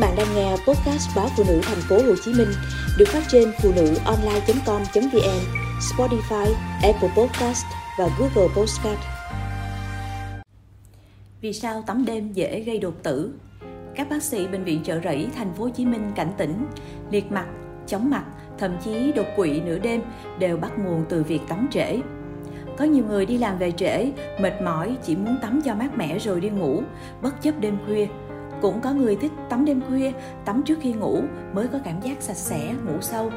bạn đang nghe podcast báo phụ nữ thành phố Hồ Chí Minh được phát trên phụ nữ online.com.vn, Spotify, Apple Podcast và Google Podcast. Vì sao tắm đêm dễ gây đột tử? Các bác sĩ bệnh viện Chợ Rẫy thành phố Hồ Chí Minh cảnh tỉnh, liệt mặt, chóng mặt, thậm chí đột quỵ nửa đêm đều bắt nguồn từ việc tắm trễ. Có nhiều người đi làm về trễ, mệt mỏi chỉ muốn tắm cho mát mẻ rồi đi ngủ, bất chấp đêm khuya cũng có người thích tắm đêm khuya, tắm trước khi ngủ mới có cảm giác sạch sẽ, ngủ sâu.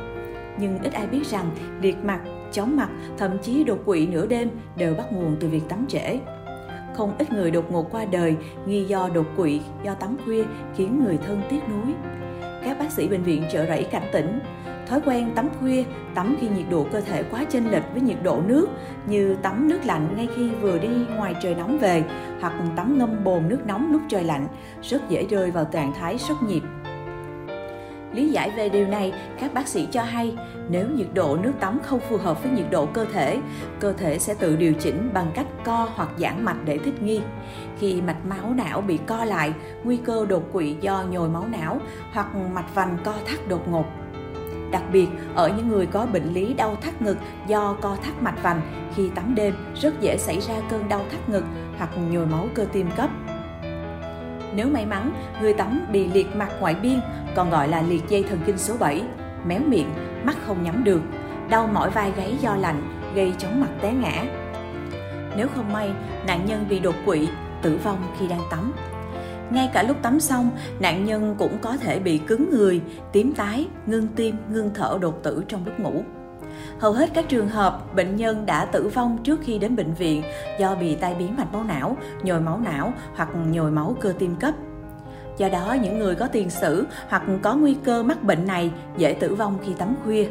Nhưng ít ai biết rằng liệt mặt, chóng mặt, thậm chí đột quỵ nửa đêm đều bắt nguồn từ việc tắm trễ. Không ít người đột ngột qua đời nghi do đột quỵ do tắm khuya khiến người thân tiếc nuối. Các bác sĩ bệnh viện chợ rẫy cảnh tỉnh, thói quen tắm khuya, tắm khi nhiệt độ cơ thể quá chênh lệch với nhiệt độ nước như tắm nước lạnh ngay khi vừa đi ngoài trời nóng về hoặc tắm ngâm bồn nước nóng lúc trời lạnh rất dễ rơi vào trạng thái sốc nhiệt. Lý giải về điều này, các bác sĩ cho hay nếu nhiệt độ nước tắm không phù hợp với nhiệt độ cơ thể, cơ thể sẽ tự điều chỉnh bằng cách co hoặc giãn mạch để thích nghi. Khi mạch máu não bị co lại, nguy cơ đột quỵ do nhồi máu não hoặc mạch vành co thắt đột ngột Đặc biệt, ở những người có bệnh lý đau thắt ngực do co thắt mạch vành, khi tắm đêm rất dễ xảy ra cơn đau thắt ngực hoặc nhồi máu cơ tim cấp. Nếu may mắn, người tắm bị liệt mặt ngoại biên, còn gọi là liệt dây thần kinh số 7, méo miệng, mắt không nhắm được, đau mỏi vai gáy do lạnh, gây chóng mặt té ngã. Nếu không may, nạn nhân bị đột quỵ, tử vong khi đang tắm ngay cả lúc tắm xong, nạn nhân cũng có thể bị cứng người, tím tái, ngưng tim, ngưng thở đột tử trong lúc ngủ. Hầu hết các trường hợp bệnh nhân đã tử vong trước khi đến bệnh viện do bị tai biến mạch máu não, nhồi máu não hoặc nhồi máu cơ tim cấp. Do đó, những người có tiền sử hoặc có nguy cơ mắc bệnh này dễ tử vong khi tắm khuya.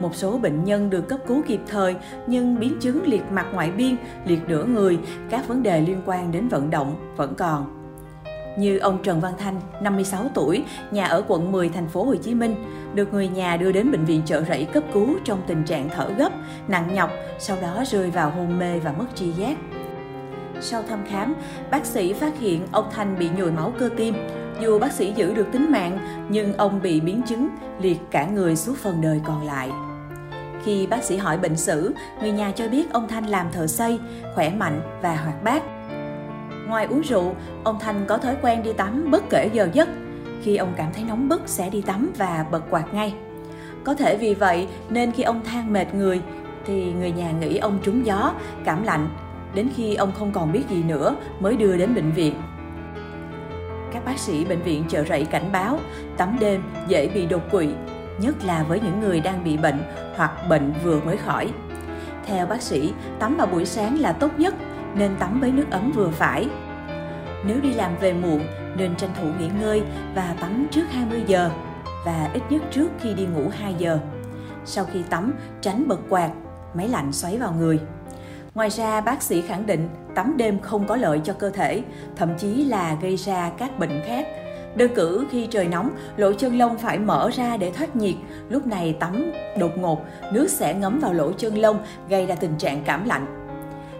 Một số bệnh nhân được cấp cứu kịp thời nhưng biến chứng liệt mặt ngoại biên, liệt nửa người, các vấn đề liên quan đến vận động vẫn còn như ông Trần Văn Thanh, 56 tuổi, nhà ở quận 10 thành phố Hồ Chí Minh, được người nhà đưa đến bệnh viện chợ rẫy cấp cứu trong tình trạng thở gấp, nặng nhọc, sau đó rơi vào hôn mê và mất tri giác. Sau thăm khám, bác sĩ phát hiện ông Thanh bị nhồi máu cơ tim. Dù bác sĩ giữ được tính mạng, nhưng ông bị biến chứng liệt cả người suốt phần đời còn lại. Khi bác sĩ hỏi bệnh sử, người nhà cho biết ông Thanh làm thợ xây, khỏe mạnh và hoạt bát. Ngoài uống rượu, ông Thanh có thói quen đi tắm bất kể giờ giấc. Khi ông cảm thấy nóng bức sẽ đi tắm và bật quạt ngay. Có thể vì vậy nên khi ông than mệt người thì người nhà nghĩ ông trúng gió, cảm lạnh, đến khi ông không còn biết gì nữa mới đưa đến bệnh viện. Các bác sĩ bệnh viện chợ rẫy cảnh báo tắm đêm dễ bị đột quỵ, nhất là với những người đang bị bệnh hoặc bệnh vừa mới khỏi. Theo bác sĩ, tắm vào buổi sáng là tốt nhất nên tắm với nước ấm vừa phải. Nếu đi làm về muộn nên tranh thủ nghỉ ngơi và tắm trước 20 giờ và ít nhất trước khi đi ngủ 2 giờ. Sau khi tắm, tránh bật quạt, máy lạnh xoáy vào người. Ngoài ra, bác sĩ khẳng định tắm đêm không có lợi cho cơ thể, thậm chí là gây ra các bệnh khác. Đơn cử khi trời nóng, lỗ chân lông phải mở ra để thoát nhiệt. Lúc này tắm đột ngột, nước sẽ ngấm vào lỗ chân lông, gây ra tình trạng cảm lạnh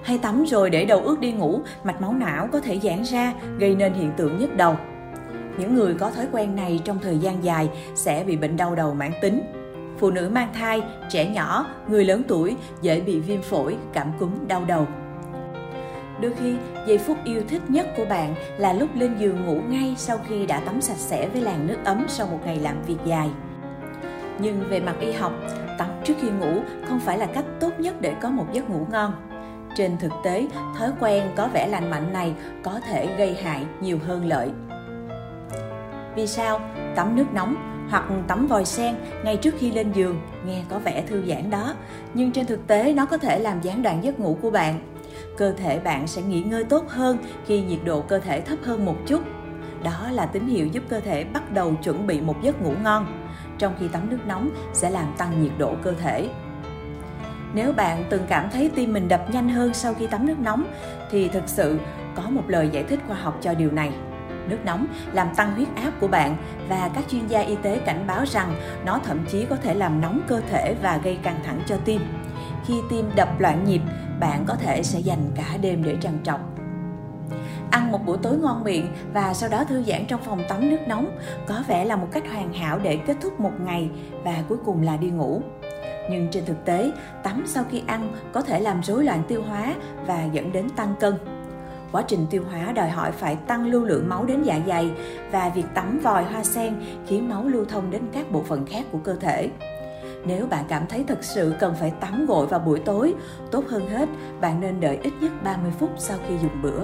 hay tắm rồi để đầu ướt đi ngủ, mạch máu não có thể giãn ra, gây nên hiện tượng nhức đầu. Những người có thói quen này trong thời gian dài sẽ bị bệnh đau đầu mãn tính. Phụ nữ mang thai, trẻ nhỏ, người lớn tuổi dễ bị viêm phổi, cảm cúm, đau đầu. Đôi khi, giây phút yêu thích nhất của bạn là lúc lên giường ngủ ngay sau khi đã tắm sạch sẽ với làn nước ấm sau một ngày làm việc dài. Nhưng về mặt y học, tắm trước khi ngủ không phải là cách tốt nhất để có một giấc ngủ ngon. Trên thực tế, thói quen có vẻ lành mạnh này có thể gây hại nhiều hơn lợi. Vì sao? Tắm nước nóng hoặc tắm vòi sen ngay trước khi lên giường nghe có vẻ thư giãn đó, nhưng trên thực tế nó có thể làm gián đoạn giấc ngủ của bạn. Cơ thể bạn sẽ nghỉ ngơi tốt hơn khi nhiệt độ cơ thể thấp hơn một chút. Đó là tín hiệu giúp cơ thể bắt đầu chuẩn bị một giấc ngủ ngon. Trong khi tắm nước nóng sẽ làm tăng nhiệt độ cơ thể. Nếu bạn từng cảm thấy tim mình đập nhanh hơn sau khi tắm nước nóng thì thực sự có một lời giải thích khoa học cho điều này. Nước nóng làm tăng huyết áp của bạn và các chuyên gia y tế cảnh báo rằng nó thậm chí có thể làm nóng cơ thể và gây căng thẳng cho tim. Khi tim đập loạn nhịp, bạn có thể sẽ dành cả đêm để trằn trọc. Ăn một buổi tối ngon miệng và sau đó thư giãn trong phòng tắm nước nóng có vẻ là một cách hoàn hảo để kết thúc một ngày và cuối cùng là đi ngủ. Nhưng trên thực tế, tắm sau khi ăn có thể làm rối loạn tiêu hóa và dẫn đến tăng cân. Quá trình tiêu hóa đòi hỏi phải tăng lưu lượng máu đến dạ dày và việc tắm vòi hoa sen khiến máu lưu thông đến các bộ phận khác của cơ thể. Nếu bạn cảm thấy thật sự cần phải tắm gội vào buổi tối, tốt hơn hết bạn nên đợi ít nhất 30 phút sau khi dùng bữa.